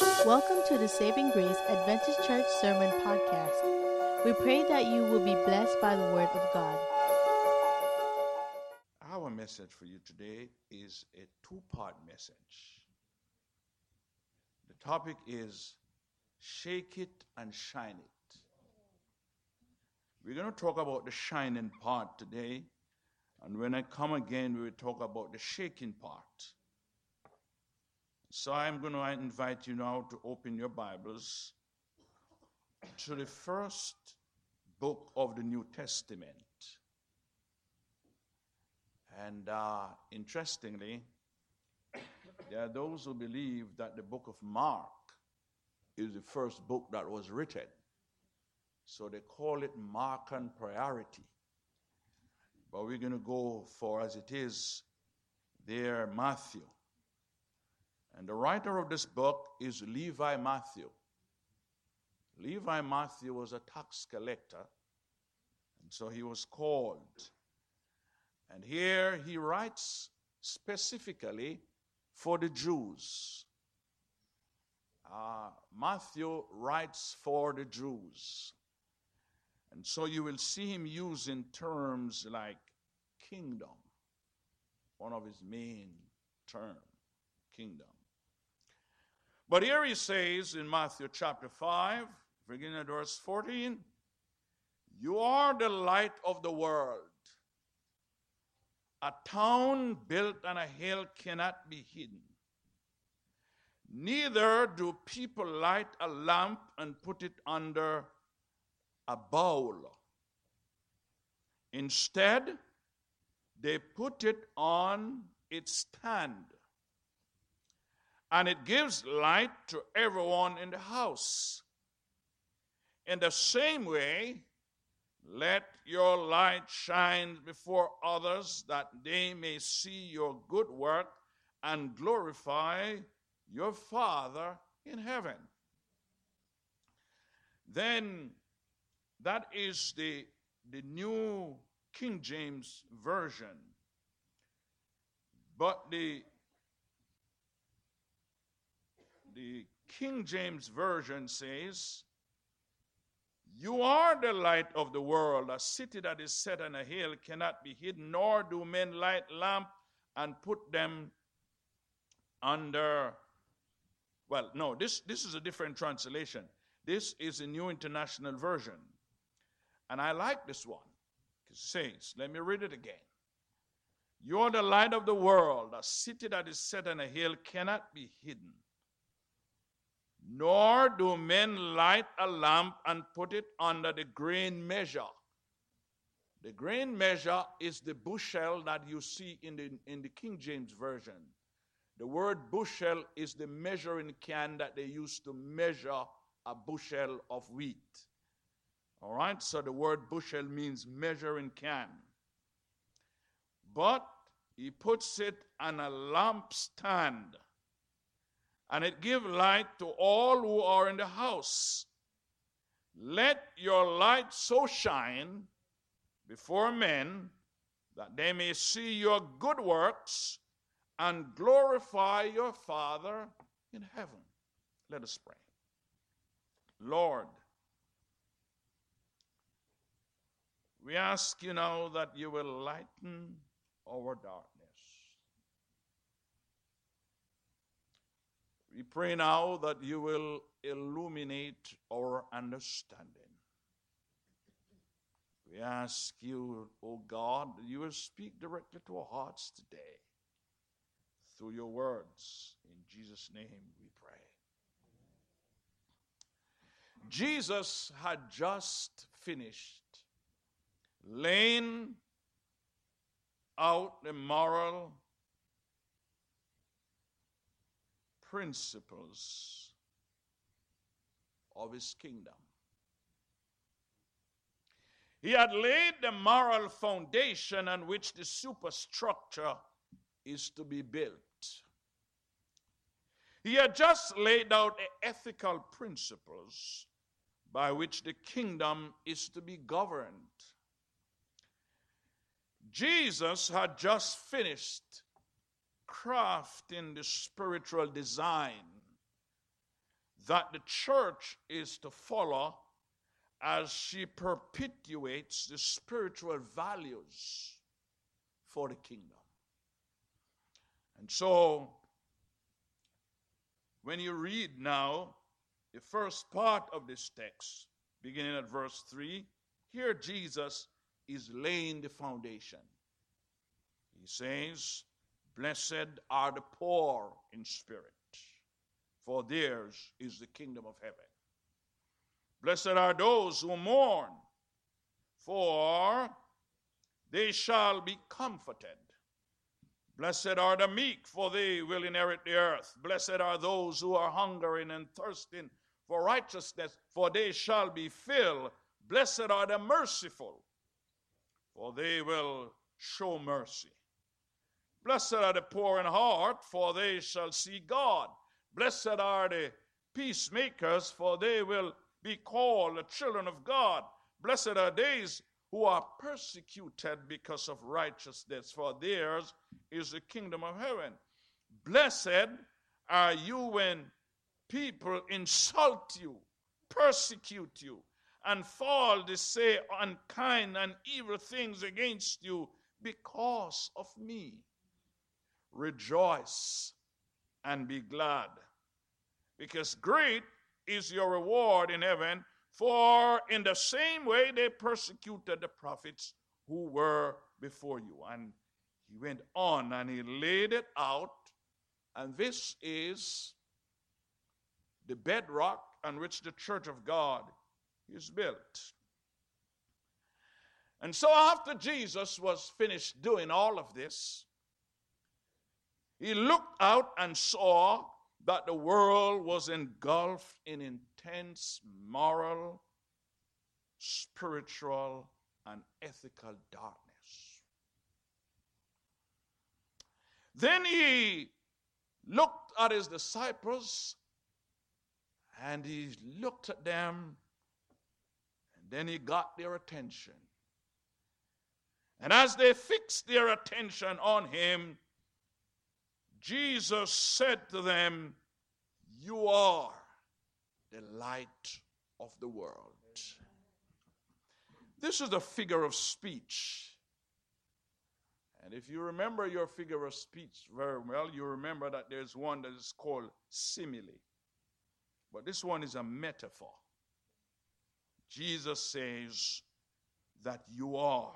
Welcome to the Saving Grace Adventist Church Sermon Podcast. We pray that you will be blessed by the Word of God. Our message for you today is a two part message. The topic is Shake It and Shine It. We're going to talk about the shining part today, and when I come again, we will talk about the shaking part. So I'm going to invite you now to open your Bibles to the first book of the New Testament. And uh, interestingly, there are those who believe that the book of Mark is the first book that was written. So they call it Markan priority. But we're going to go for as it is there, Matthew. And the writer of this book is Levi Matthew. Levi Matthew was a tax collector, and so he was called. And here he writes specifically for the Jews. Uh, Matthew writes for the Jews. And so you will see him using terms like kingdom, one of his main terms, kingdom. But here he says in Matthew chapter 5, beginning at verse 14, You are the light of the world. A town built on a hill cannot be hidden. Neither do people light a lamp and put it under a bowl. Instead, they put it on its stand and it gives light to everyone in the house. In the same way, let your light shine before others that they may see your good work and glorify your Father in heaven. Then that is the, the new King James Version. But the the King James Version says, You are the light of the world. A city that is set on a hill cannot be hidden, nor do men light lamp and put them under. Well, no, this, this is a different translation. This is a New International Version. And I like this one. It says, let me read it again. You are the light of the world. A city that is set on a hill cannot be hidden. Nor do men light a lamp and put it under the grain measure. The grain measure is the bushel that you see in the, in the King James Version. The word bushel is the measuring can that they used to measure a bushel of wheat. All right, so the word bushel means measuring can. But he puts it on a lampstand and it give light to all who are in the house. Let your light so shine before men that they may see your good works and glorify your Father in heaven. Let us pray. Lord, we ask you now that you will lighten our darkness. We pray now that you will illuminate our understanding. We ask you, O oh God, that you will speak directly to our hearts today through your words. In Jesus' name we pray. Jesus had just finished laying out the moral principles of his kingdom. He had laid the moral foundation on which the superstructure is to be built. He had just laid out the ethical principles by which the kingdom is to be governed. Jesus had just finished crafting the spiritual design that the church is to follow as she perpetuates the spiritual values for the kingdom. And so, when you read now the first part of this text, beginning at verse 3, here Jesus is laying the foundation. He says, Blessed are the poor in spirit, for theirs is the kingdom of heaven. Blessed are those who mourn, for they shall be comforted. Blessed are the meek, for they will inherit the earth. Blessed are those who are hungering and thirsting for righteousness, for they shall be filled. Blessed are the merciful, for they will show mercy. Blessed are the poor in heart, for they shall see God. Blessed are the peacemakers, for they will be called the children of God. Blessed are these who are persecuted because of righteousness, for theirs is the kingdom of heaven. Blessed are you when people insult you, persecute you, and fall to say unkind and evil things against you because of me. Rejoice and be glad, because great is your reward in heaven, for in the same way they persecuted the prophets who were before you. And he went on and he laid it out, and this is the bedrock on which the church of God is built. And so, after Jesus was finished doing all of this, he looked out and saw that the world was engulfed in intense moral, spiritual, and ethical darkness. Then he looked at his disciples and he looked at them, and then he got their attention. And as they fixed their attention on him, Jesus said to them, You are the light of the world. This is a figure of speech. And if you remember your figure of speech very well, you remember that there's one that is called simile. But this one is a metaphor. Jesus says that you are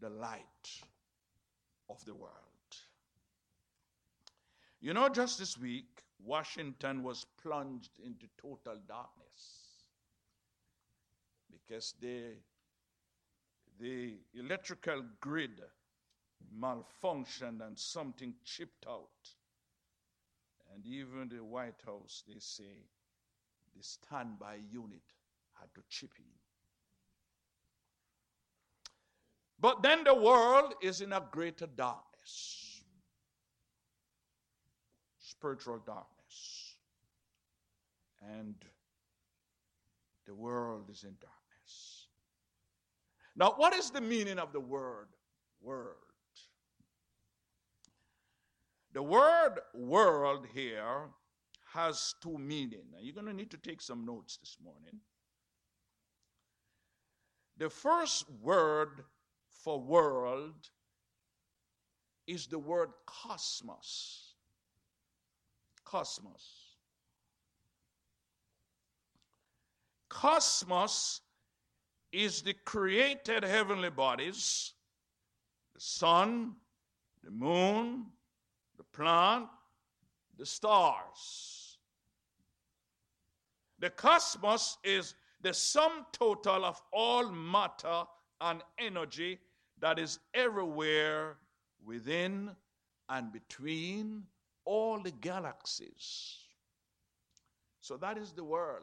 the light of the world. You know, just this week, Washington was plunged into total darkness because the, the electrical grid malfunctioned and something chipped out. And even the White House, they say, the standby unit had to chip in. But then the world is in a greater darkness spiritual darkness. And the world is in darkness. Now, what is the meaning of the word word? The word world here has two meanings. Now, you're going to need to take some notes this morning. The first word for world is the word cosmos. Cosmos. Cosmos is the created heavenly bodies the sun, the moon, the plant, the stars. The cosmos is the sum total of all matter and energy that is everywhere within and between all the galaxies. So that is the world.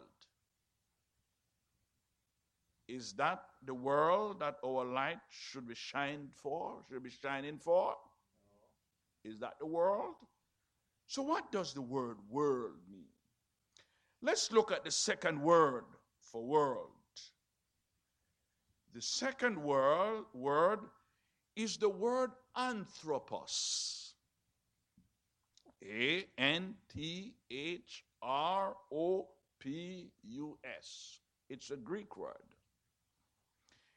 Is that the world that our light should be shined for, should be shining for? Is that the world? So, what does the word world mean? Let's look at the second word for world. The second word, word is the word anthropos. A N T H R O P U S. It's a Greek word.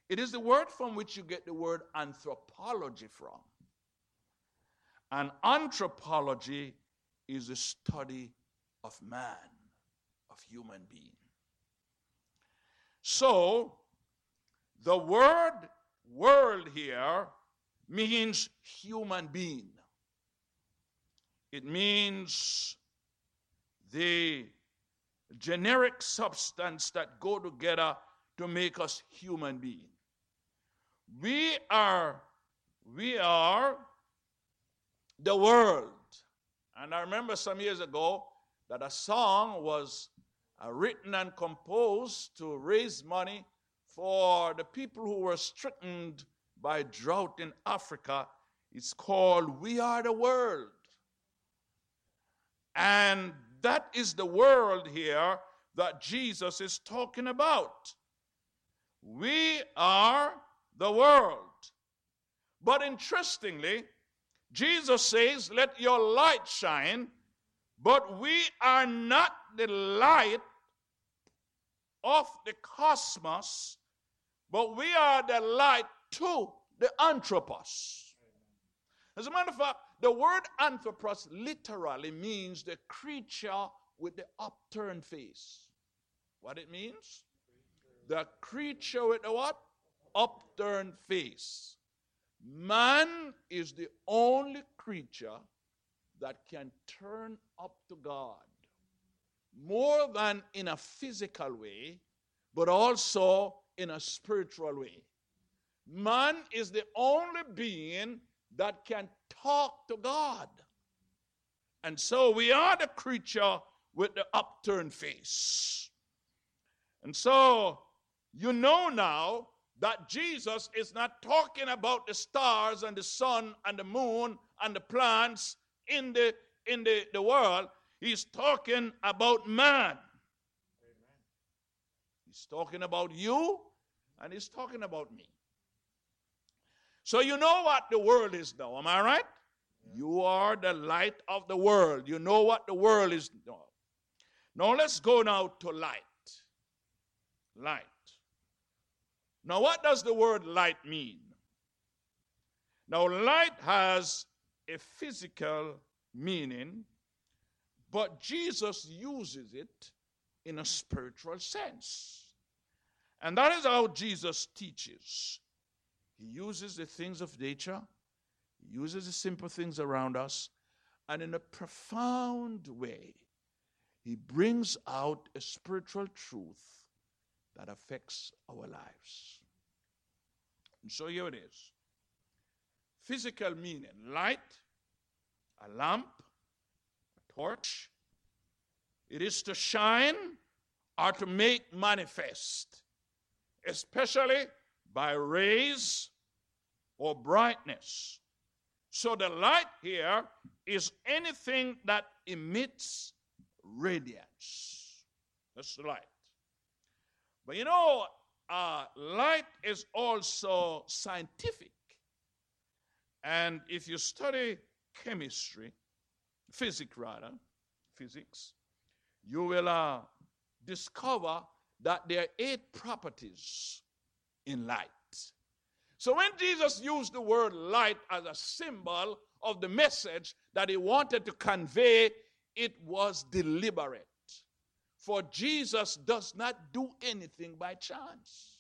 It is the word from which you get the word anthropology from. And anthropology is the study of man, of human being. So, the word world here means human being. It means the generic substance that go together to make us human being. We are we are the world. And I remember some years ago that a song was uh, written and composed to raise money for the people who were stricken by drought in Africa. It's called We Are the World. And that is the world here that Jesus is talking about. We are the world. But interestingly, Jesus says, Let your light shine, but we are not the light of the cosmos, but we are the light to the anthropos. As a matter of fact, the word anthropos literally means the creature with the upturned face. What it means? The creature with the what? Upturned face. Man is the only creature that can turn up to God more than in a physical way, but also in a spiritual way. Man is the only being that can talk to God. And so we are the creature with the upturned face. And so you know now that Jesus is not talking about the stars and the sun and the moon and the plants in the in the, the world. He's talking about man. Amen. He's talking about you and he's talking about me. So you know what the world is now, am I right? You are the light of the world. You know what the world is now. Now let's go now to light. Light. Now, what does the word light mean? Now, light has a physical meaning, but Jesus uses it in a spiritual sense. And that is how Jesus teaches. He uses the things of nature, he uses the simple things around us, and in a profound way, he brings out a spiritual truth that affects our lives. And so here it is physical meaning light, a lamp, a torch. It is to shine or to make manifest, especially by rays or brightness. So the light here is anything that emits radiance. That's the light. But you know, uh, light is also scientific. And if you study chemistry, physics rather, physics, you will uh, discover that there are eight properties in light. So when Jesus used the word light as a symbol of the message that he wanted to convey, it was deliberate. For Jesus does not do anything by chance.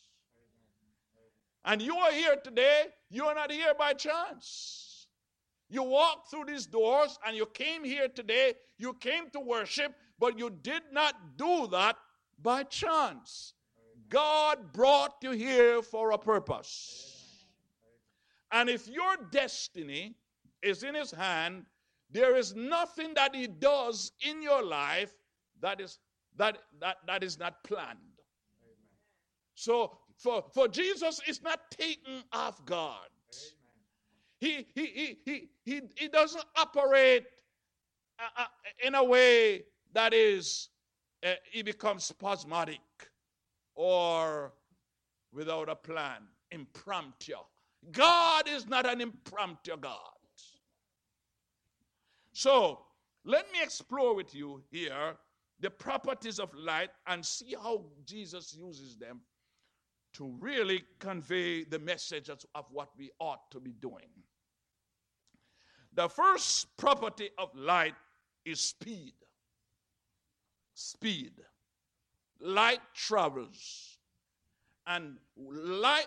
And you are here today, you are not here by chance. You walked through these doors and you came here today, you came to worship, but you did not do that by chance. God brought you here for a purpose. And if your destiny is in His hand, there is nothing that He does in your life that is that, that, that is not planned. So for, for Jesus, it's not taken off guard. He, he, he, he, he, he doesn't operate uh, uh, in a way that is, uh, he becomes spasmodic or without a plan, impromptu. God is not an impromptu God. So, Let me explore with you here the properties of light and see how Jesus uses them to really convey the message of what we ought to be doing. The first property of light is speed. Speed. Light travels. And light,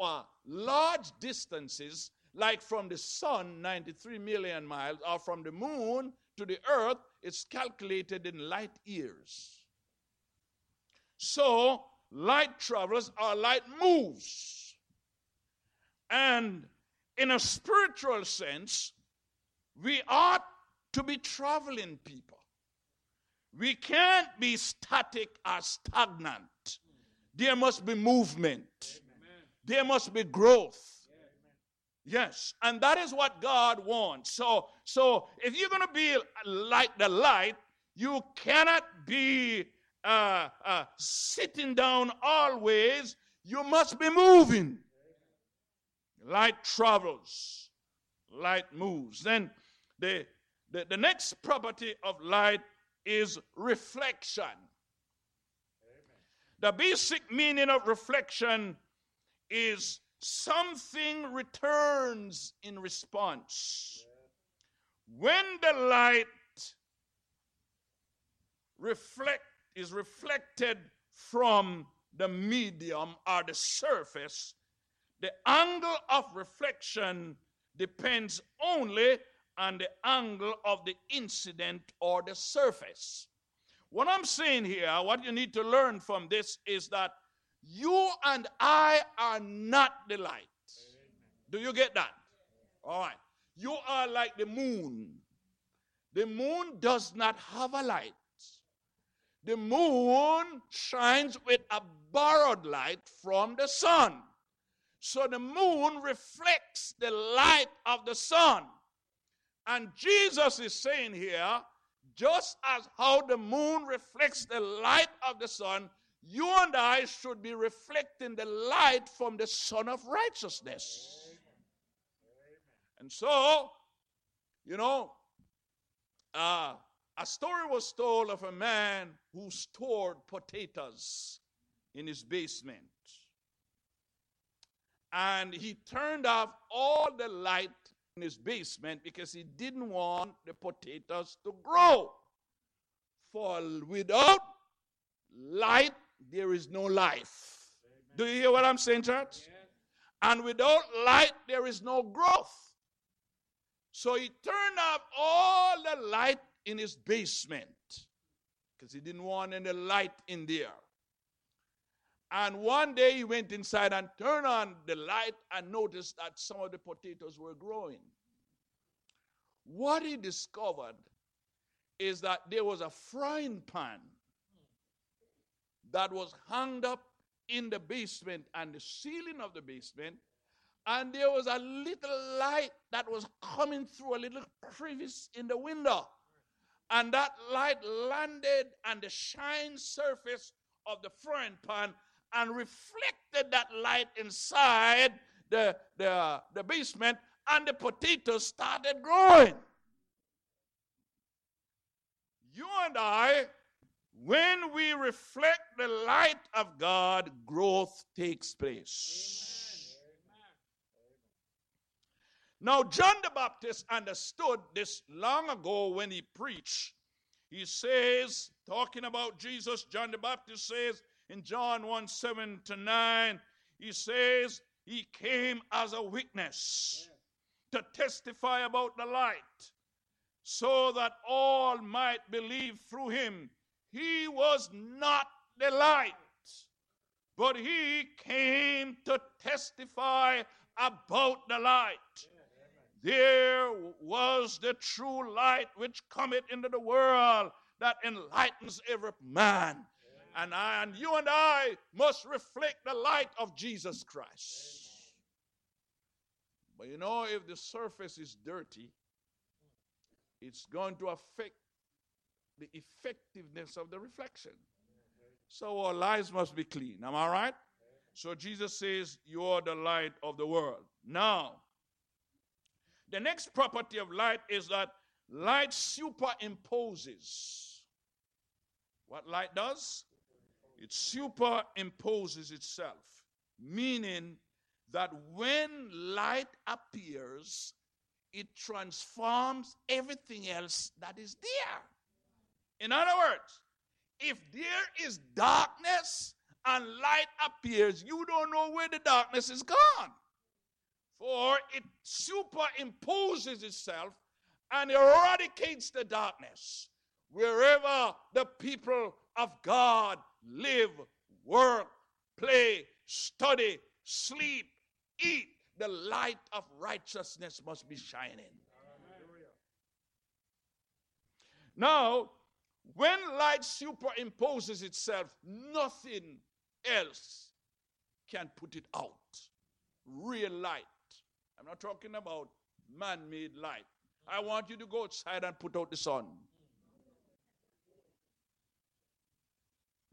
uh, large distances, like from the sun, 93 million miles, or from the moon to the earth, it's calculated in light years. So, light travels or light moves. And in a spiritual sense, we ought to be traveling people. We can't be static or stagnant. There must be movement. There must be growth. Yes, and that is what God wants. So, so if you're going to be like the light, you cannot be uh, uh, sitting down always. You must be moving. Light travels, light moves. Then the, the, the next property of light is reflection. Amen. The basic meaning of reflection is something returns in response. When the light reflect is reflected from the medium or the surface, the angle of reflection depends only on the angle of the incident or the surface. What I'm saying here, what you need to learn from this is that you and I are not the light. Do you get that? All right. You are like the moon. The moon does not have a light. The moon shines with a borrowed light from the sun. So the moon reflects the light of the sun. And Jesus is saying here, just as how the moon reflects the light of the sun, you and I should be reflecting the light from the Sun of Righteousness. And so, you know, uh, a story was told of a man who stored potatoes in his basement. And he turned off all the light in his basement because he didn't want the potatoes to grow. For without light, there is no life. Amen. Do you hear what I'm saying, church? Yes. And without light, there is no growth. So he turned off all the light in his basement because he didn't want any light in there. And one day he went inside and turned on the light and noticed that some of the potatoes were growing. What he discovered is that there was a frying pan that was hung up in the basement and the ceiling of the basement. And there was a little light that was coming through a little crevice in the window. And that light landed on the shine surface of the frying pan and reflected that light inside the, the, the basement, and the potatoes started growing. You and I when we reflect the light of God, growth takes place. Now, John the Baptist understood this long ago when he preached. He says, talking about Jesus, John the Baptist says in John 1 7 to 9, he says, He came as a witness to testify about the light, so that all might believe through him. He was not the light, but he came to testify about the light. There was the true light which cometh into the world that enlightens every man. And, I, and you and I must reflect the light of Jesus Christ. But you know, if the surface is dirty, it's going to affect the effectiveness of the reflection. So our lives must be clean. Am I right? So Jesus says, You are the light of the world. Now, the next property of light is that light superimposes. What light does? It superimposes itself, meaning that when light appears, it transforms everything else that is there. In other words, if there is darkness and light appears, you don't know where the darkness is gone. For it superimposes itself and eradicates the darkness wherever the people of God live, work, play, study, sleep, eat. The light of righteousness must be shining. Now, when light superimposes itself, nothing else can put it out. Real light. I'm not talking about man made light. I want you to go outside and put out the sun.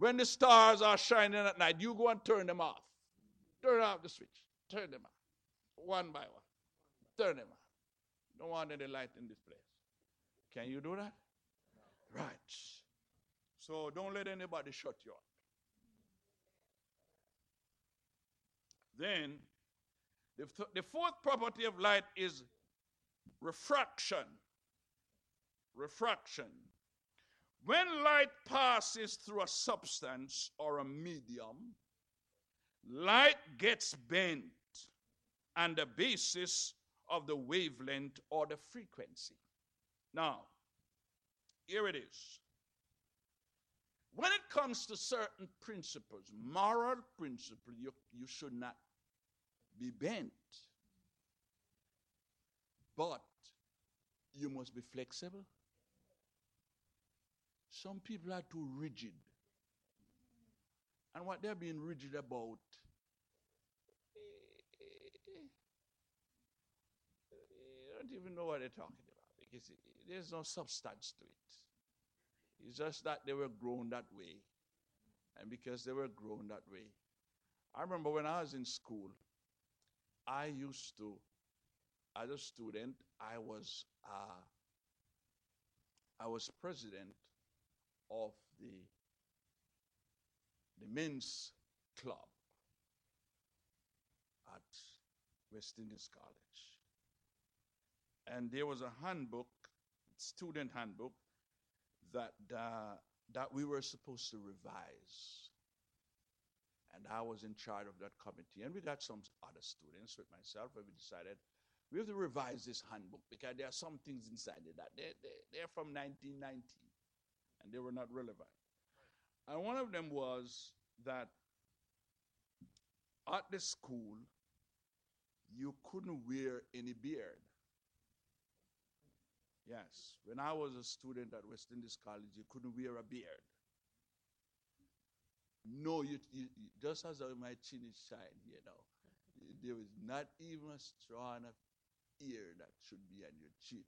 When the stars are shining at night, you go and turn them off. Turn off the switch. Turn them off. One by one. Turn them off. Don't want any light in this place. Can you do that? Right. So don't let anybody shut you up. Then, the, th- the fourth property of light is refraction. Refraction. When light passes through a substance or a medium, light gets bent on the basis of the wavelength or the frequency. Now, here it is. When it comes to certain principles, moral principles, you, you should not be bent. But you must be flexible. Some people are too rigid. And what they're being rigid about, you don't even know what they're talking about because there's no substance to it. It's just that they were grown that way. And because they were grown that way. I remember when I was in school, I used to, as a student, I was uh, I was president of the the men's club at West Indies College. And there was a handbook, student handbook, that uh, that we were supposed to revise. And I was in charge of that committee. And we got some other students with myself, and we decided we have to revise this handbook because there are some things inside it that they, they, they're from 1990 and they were not relevant. And one of them was that at the school, you couldn't wear any beard. Yes, when I was a student at West Indies College, you couldn't wear a beard. No, you, you, just as my chin is shine, you know, there was not even a straw of ear that should be on your chin.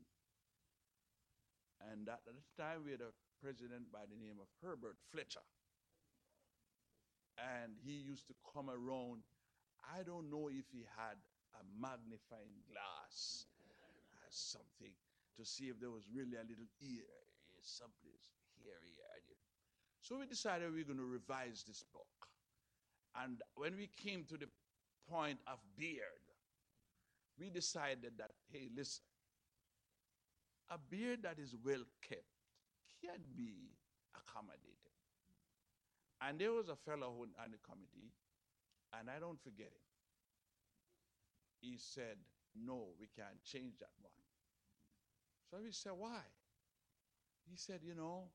And at the time, we had a president by the name of Herbert Fletcher. And he used to come around. I don't know if he had a magnifying glass or something to see if there was really a little ear eh, someplace here, here. So we decided we are going to revise this book. And when we came to the point of beard, we decided that, hey, listen, a beard that is well kept can be accommodated. And there was a fellow who on the committee, and I don't forget him. He said, no, we can't change that one. So we said, why? He said, you know,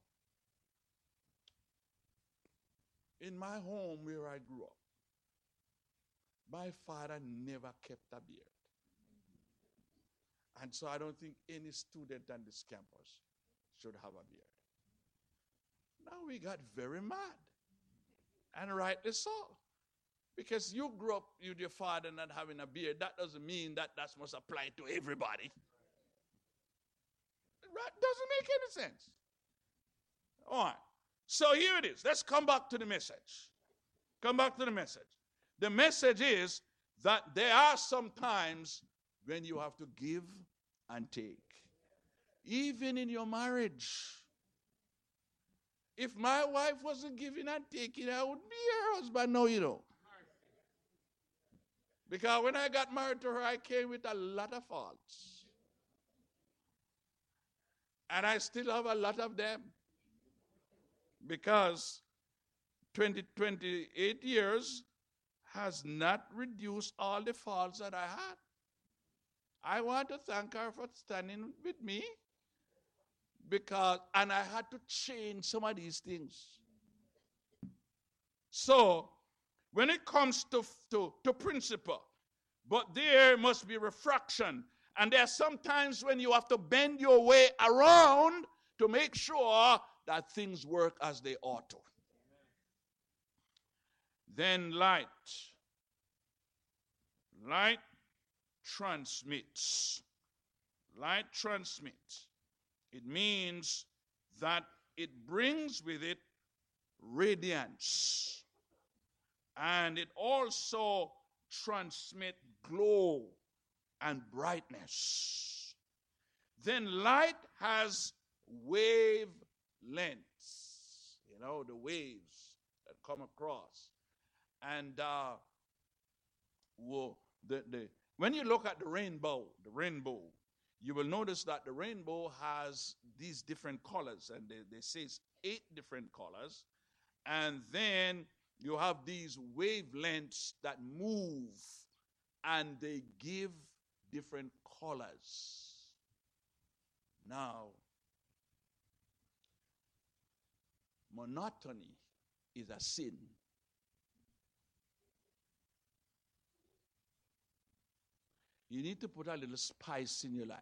in my home where I grew up, my father never kept a beard. And so I don't think any student on this campus should have a beard. Now we got very mad. And rightly so. Because you grew up with your father not having a beard, that doesn't mean that that must apply to everybody. Right? Doesn't make any sense. All right. So here it is. Let's come back to the message. Come back to the message. The message is that there are some times when you have to give and take. Even in your marriage. If my wife wasn't giving and taking, I would be her husband. No, you know. Because when I got married to her, I came with a lot of faults. And I still have a lot of them. Because 20, 28 years has not reduced all the faults that I had. I want to thank her for standing with me because, and I had to change some of these things. So, when it comes to, to, to principle, but there must be refraction. And there are sometimes when you have to bend your way around to make sure that things work as they ought to. Then light. Light transmits. Light transmits. It means that it brings with it radiance. And it also transmits glow and brightness. Then light has wavelengths. You know, the waves that come across. And uh, well, the, the, when you look at the rainbow, the rainbow, you will notice that the rainbow has these different colors, and they, they say it's eight different colors. And then you have these wavelengths that move and they give different colors. Now, monotony is a sin. You need to put a little spice in your life.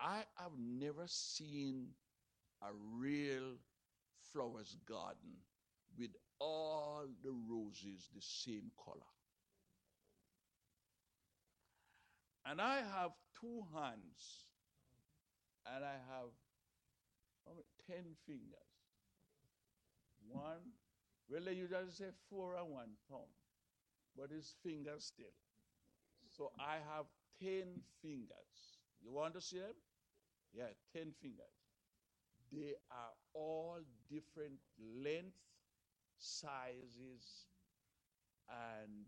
I have never seen a real flowers garden with all the roses the same color. And I have two hands, and I have ten fingers. One well, you just say four and one thumb, but it's fingers still. So I have 10 fingers. You want to see them? Yeah, 10 fingers. They are all different length, sizes, and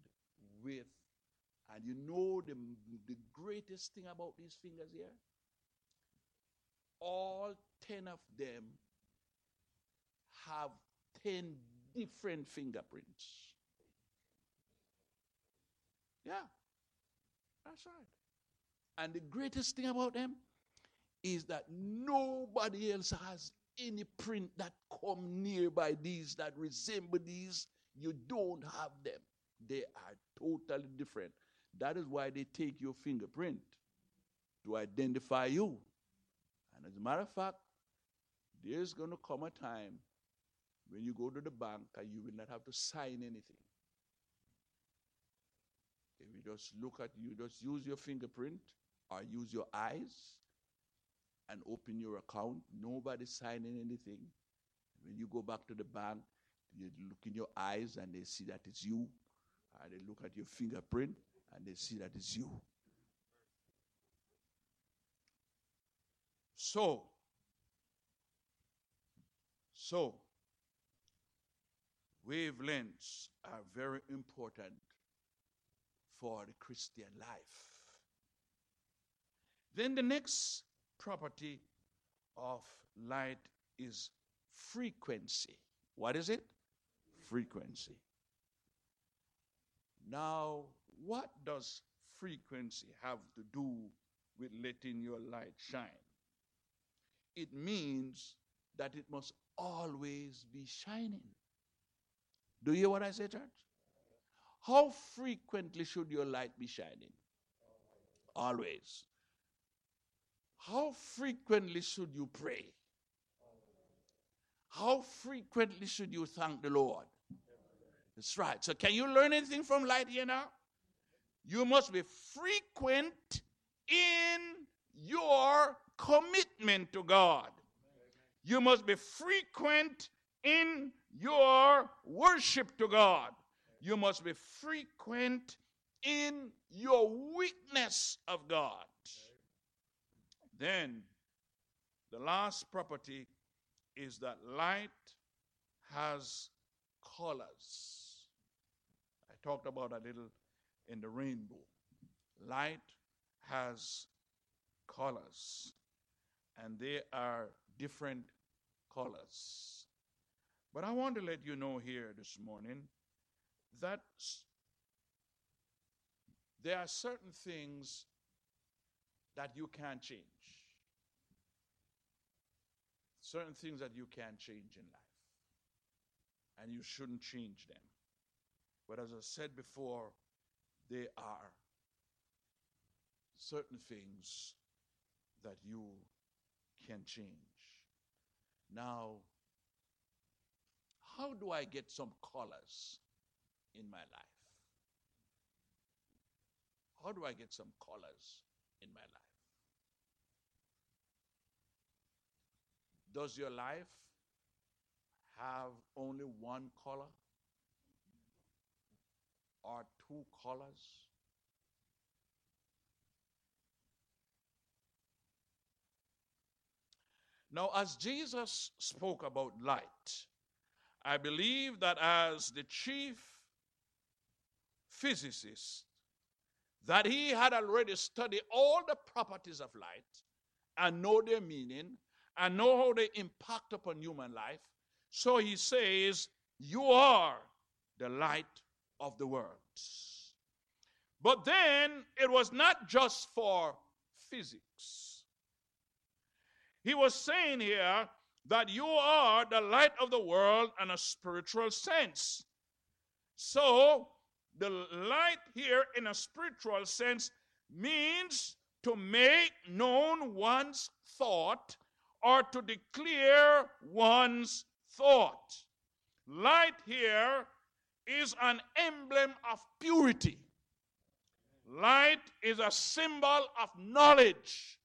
width. And you know the, the greatest thing about these fingers here? All 10 of them have 10 different fingerprints. Yeah, that's right. And the greatest thing about them is that nobody else has any print that come nearby these that resemble these. You don't have them. They are totally different. That is why they take your fingerprint to identify you. And as a matter of fact, there's going to come a time when you go to the bank, you will not have to sign anything. If you just look at you, just use your fingerprint or use your eyes and open your account. Nobody signing anything. When you go back to the bank, you look in your eyes and they see that it's you. And they look at your fingerprint and they see that it's you. So, so, Wavelengths are very important for the Christian life. Then the next property of light is frequency. What is it? Frequency. Now, what does frequency have to do with letting your light shine? It means that it must always be shining. Do you hear what I say, church? How frequently should your light be shining? Always. How frequently should you pray? How frequently should you thank the Lord? That's right. So, can you learn anything from light here now? You must be frequent in your commitment to God. You must be frequent in your worship to God. You must be frequent in your weakness of God. Then the last property is that light has colors. I talked about a little in the rainbow. Light has colors, and they are different colors. But I want to let you know here this morning that there are certain things that you can't change. Certain things that you can't change in life. And you shouldn't change them. But as I said before, there are certain things that you can change. Now, how do I get some colors in my life? How do I get some colors in my life? Does your life have only one color or two colors? Now, as Jesus spoke about light, I believe that as the chief physicist, that he had already studied all the properties of light and know their meaning and know how they impact upon human life. So he says, You are the light of the world. But then it was not just for physics. He was saying here that you are the light of the world in a spiritual sense. So the light here in a spiritual sense means to make known one's thought or to declare one's thought. Light here is an emblem of purity. Light is a symbol of knowledge.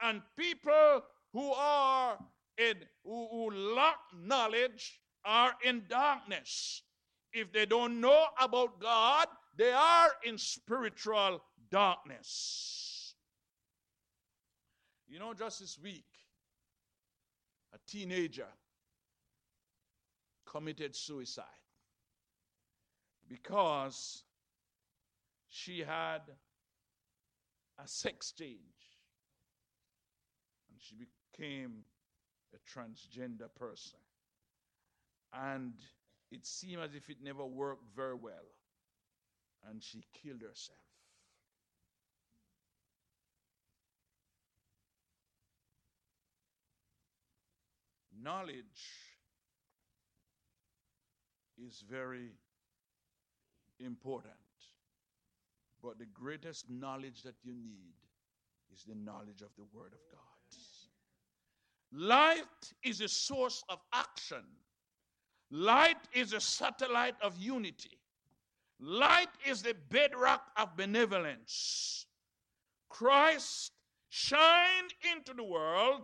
And people who are in who, who lack knowledge are in darkness. If they don't know about God, they are in spiritual darkness. You know, just this week, a teenager committed suicide because she had a sex change and she became a transgender person. And it seemed as if it never worked very well. And she killed herself. Knowledge is very important. But the greatest knowledge that you need is the knowledge of the Word of God. Light is a source of action Light is a satellite of unity. Light is the bedrock of benevolence. Christ shined into the world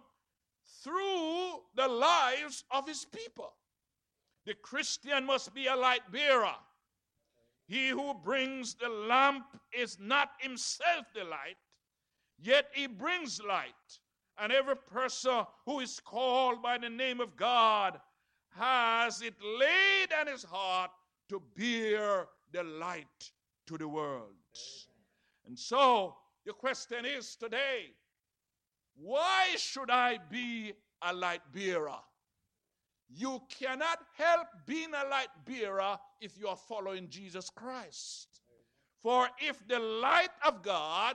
through the lives of his people. The Christian must be a light bearer. He who brings the lamp is not himself the light, yet he brings light. And every person who is called by the name of God has it laid on his heart to bear the light to the world. And so the question is today why should I be a light bearer? You cannot help being a light bearer if you are following Jesus Christ. For if the light of God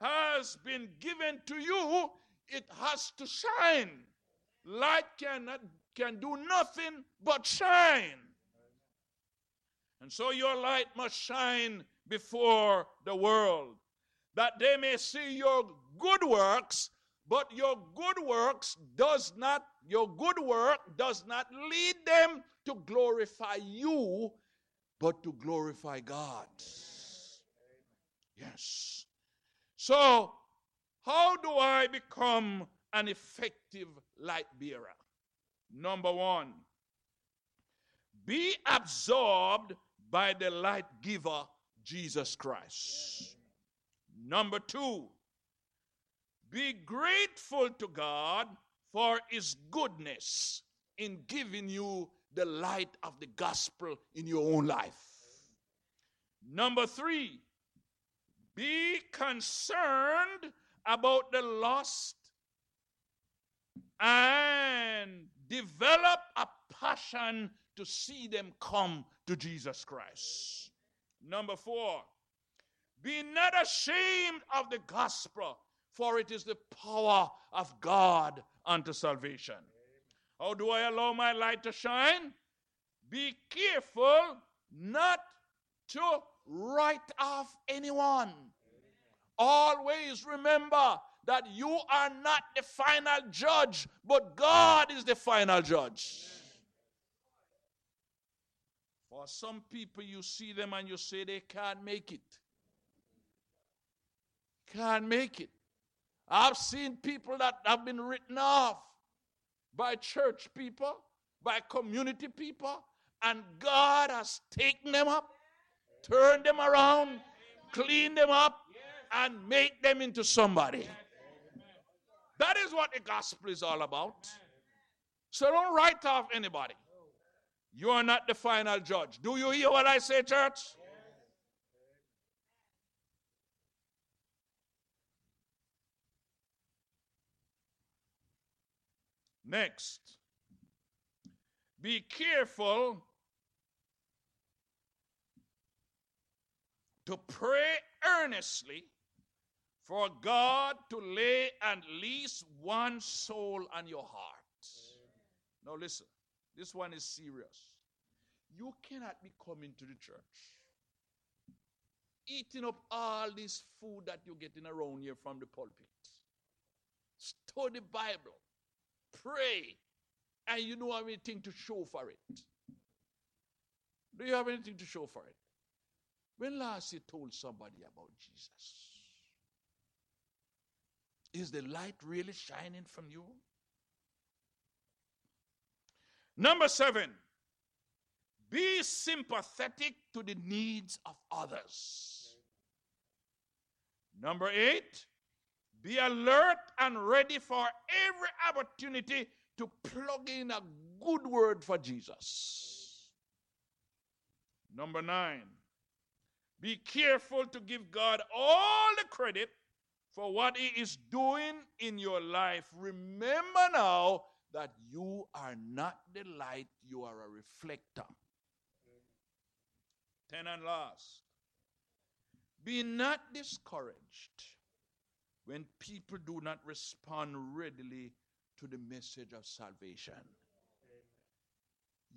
has been given to you, it has to shine. Light cannot can do nothing but shine. And so your light must shine before the world, that they may see your good works, but your good works does not, your good work does not lead them to glorify you, but to glorify God. Yes. So, how do I become an effective light bearer? Number one, be absorbed by the light giver, Jesus Christ. Number two, be grateful to God for his goodness in giving you the light of the gospel in your own life. Number three, be concerned about the lost and develop a passion to see them come to Jesus Christ. Number four, be not ashamed of the gospel, for it is the power of God unto salvation. How do I allow my light to shine? Be careful not to write off anyone. Always remember that you are not the final judge, but God is the final judge. For some people, you see them and you say they can't make it. Can't make it. I've seen people that have been written off by church people, by community people, and God has taken them up, turned them around, cleaned them up, and make them into somebody. That is what the gospel is all about. So don't write off anybody. You are not the final judge. Do you hear what I say, church? Next, be careful to pray earnestly for God to lay at least one soul on your heart. Now, listen, this one is serious. You cannot be coming to the church eating up all this food that you're getting around here from the pulpit. Study Bible, pray, and you don't have anything to show for it. Do you have anything to show for it? When last you told somebody about Jesus? Is the light really shining from you? Number seven, be sympathetic to the needs of others. Number eight, be alert and ready for every opportunity to plug in a good word for Jesus. Number nine, be careful to give God all the credit for what He is doing in your life. Remember now that you are not the light, you are a reflector. Ten and last, be not discouraged when people do not respond readily to the message of salvation.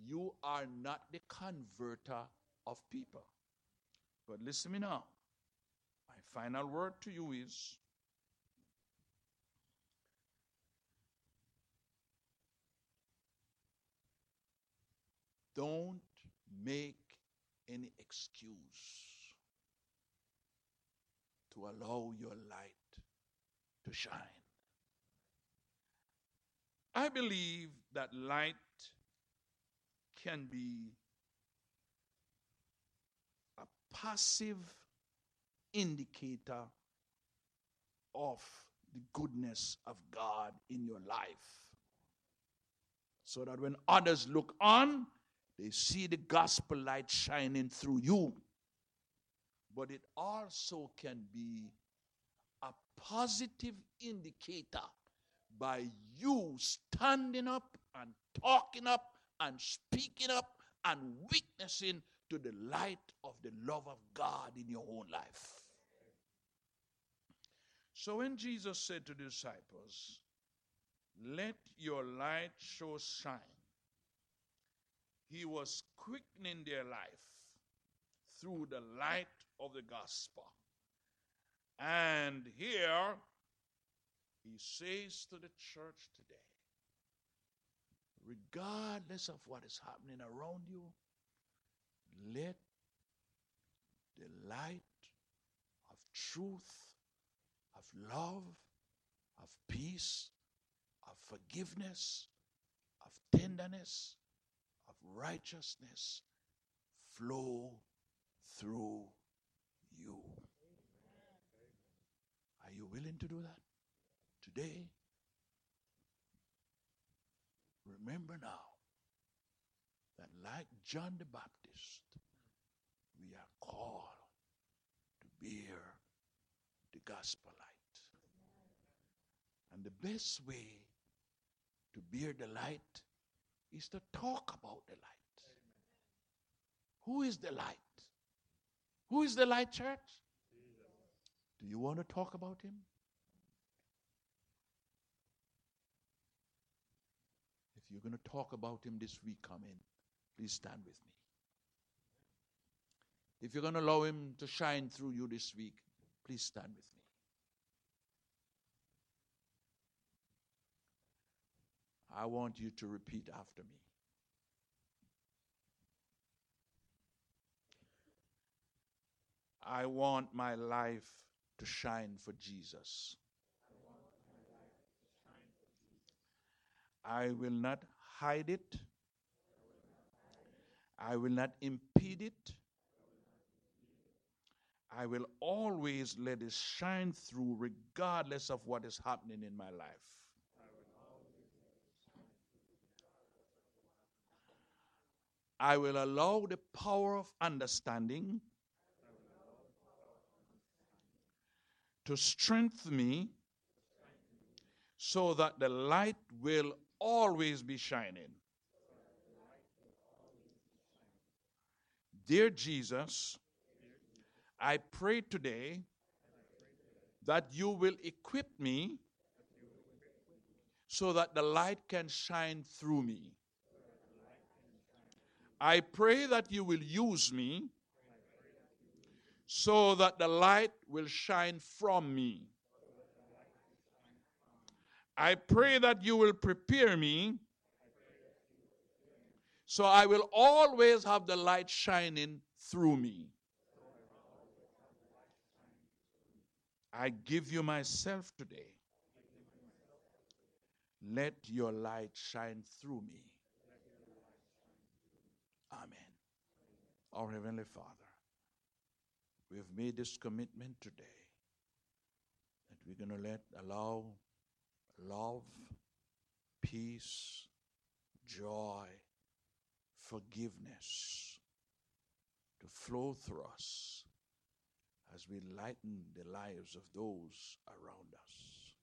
You are not the converter of people. But listen me now. My final word to you is don't make any excuse to allow your light to shine. I believe that light can be a passive indicator of the goodness of God in your life. So that when others look on, they see the gospel light shining through you. But it also can be a positive indicator by you standing up and talking up and speaking up and witnessing to the light of the love of God in your own life. So when Jesus said to the disciples, Let your light show shine, he was quickening their life through the light of the gospel. And here he says to the church today, regardless of what is happening around you, let the light of truth, of love, of peace, of forgiveness, of tenderness, righteousness flow through you. Are you willing to do that today? Remember now that, like John the Baptist, we are called to bear the gospel light. And the best way to bear the light is to talk about the light. Who is the light? Who is the light, church? Do you want to talk about him? If you're going to talk about him this week, come in. Please stand with me. If you're going to allow him to shine through you this week, please stand with me. I want you to repeat after me. I want my life to shine for Jesus. I will not hide it. I will not impede it. I will always let it shine through, regardless of what is happening in my life. I will allow the power of understanding to strengthen me so that the light will always be shining. Dear Jesus, I pray today that you will equip me so that the light can shine through me. I pray that you will use me so that the light will shine from me. I pray that you will prepare me so I will always have the light shining through me. I give you myself today. Let your light shine through me. Amen. Our Heavenly Father, we have made this commitment today that we're going to let allow love, peace, joy, forgiveness to flow through us as we lighten the lives of those around us.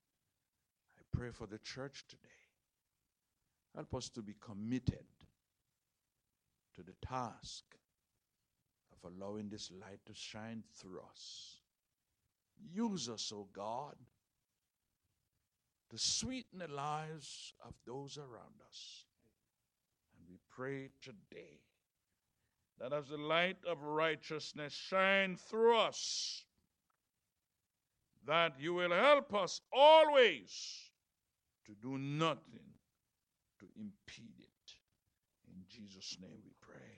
I pray for the church today. Help us to be committed to the task of allowing this light to shine through us. Use us, O oh God, to sweeten the lives of those around us. And we pray today that as the light of righteousness shine through us, that you will help us always to do nothing to impede it. In Jesus' name we pray.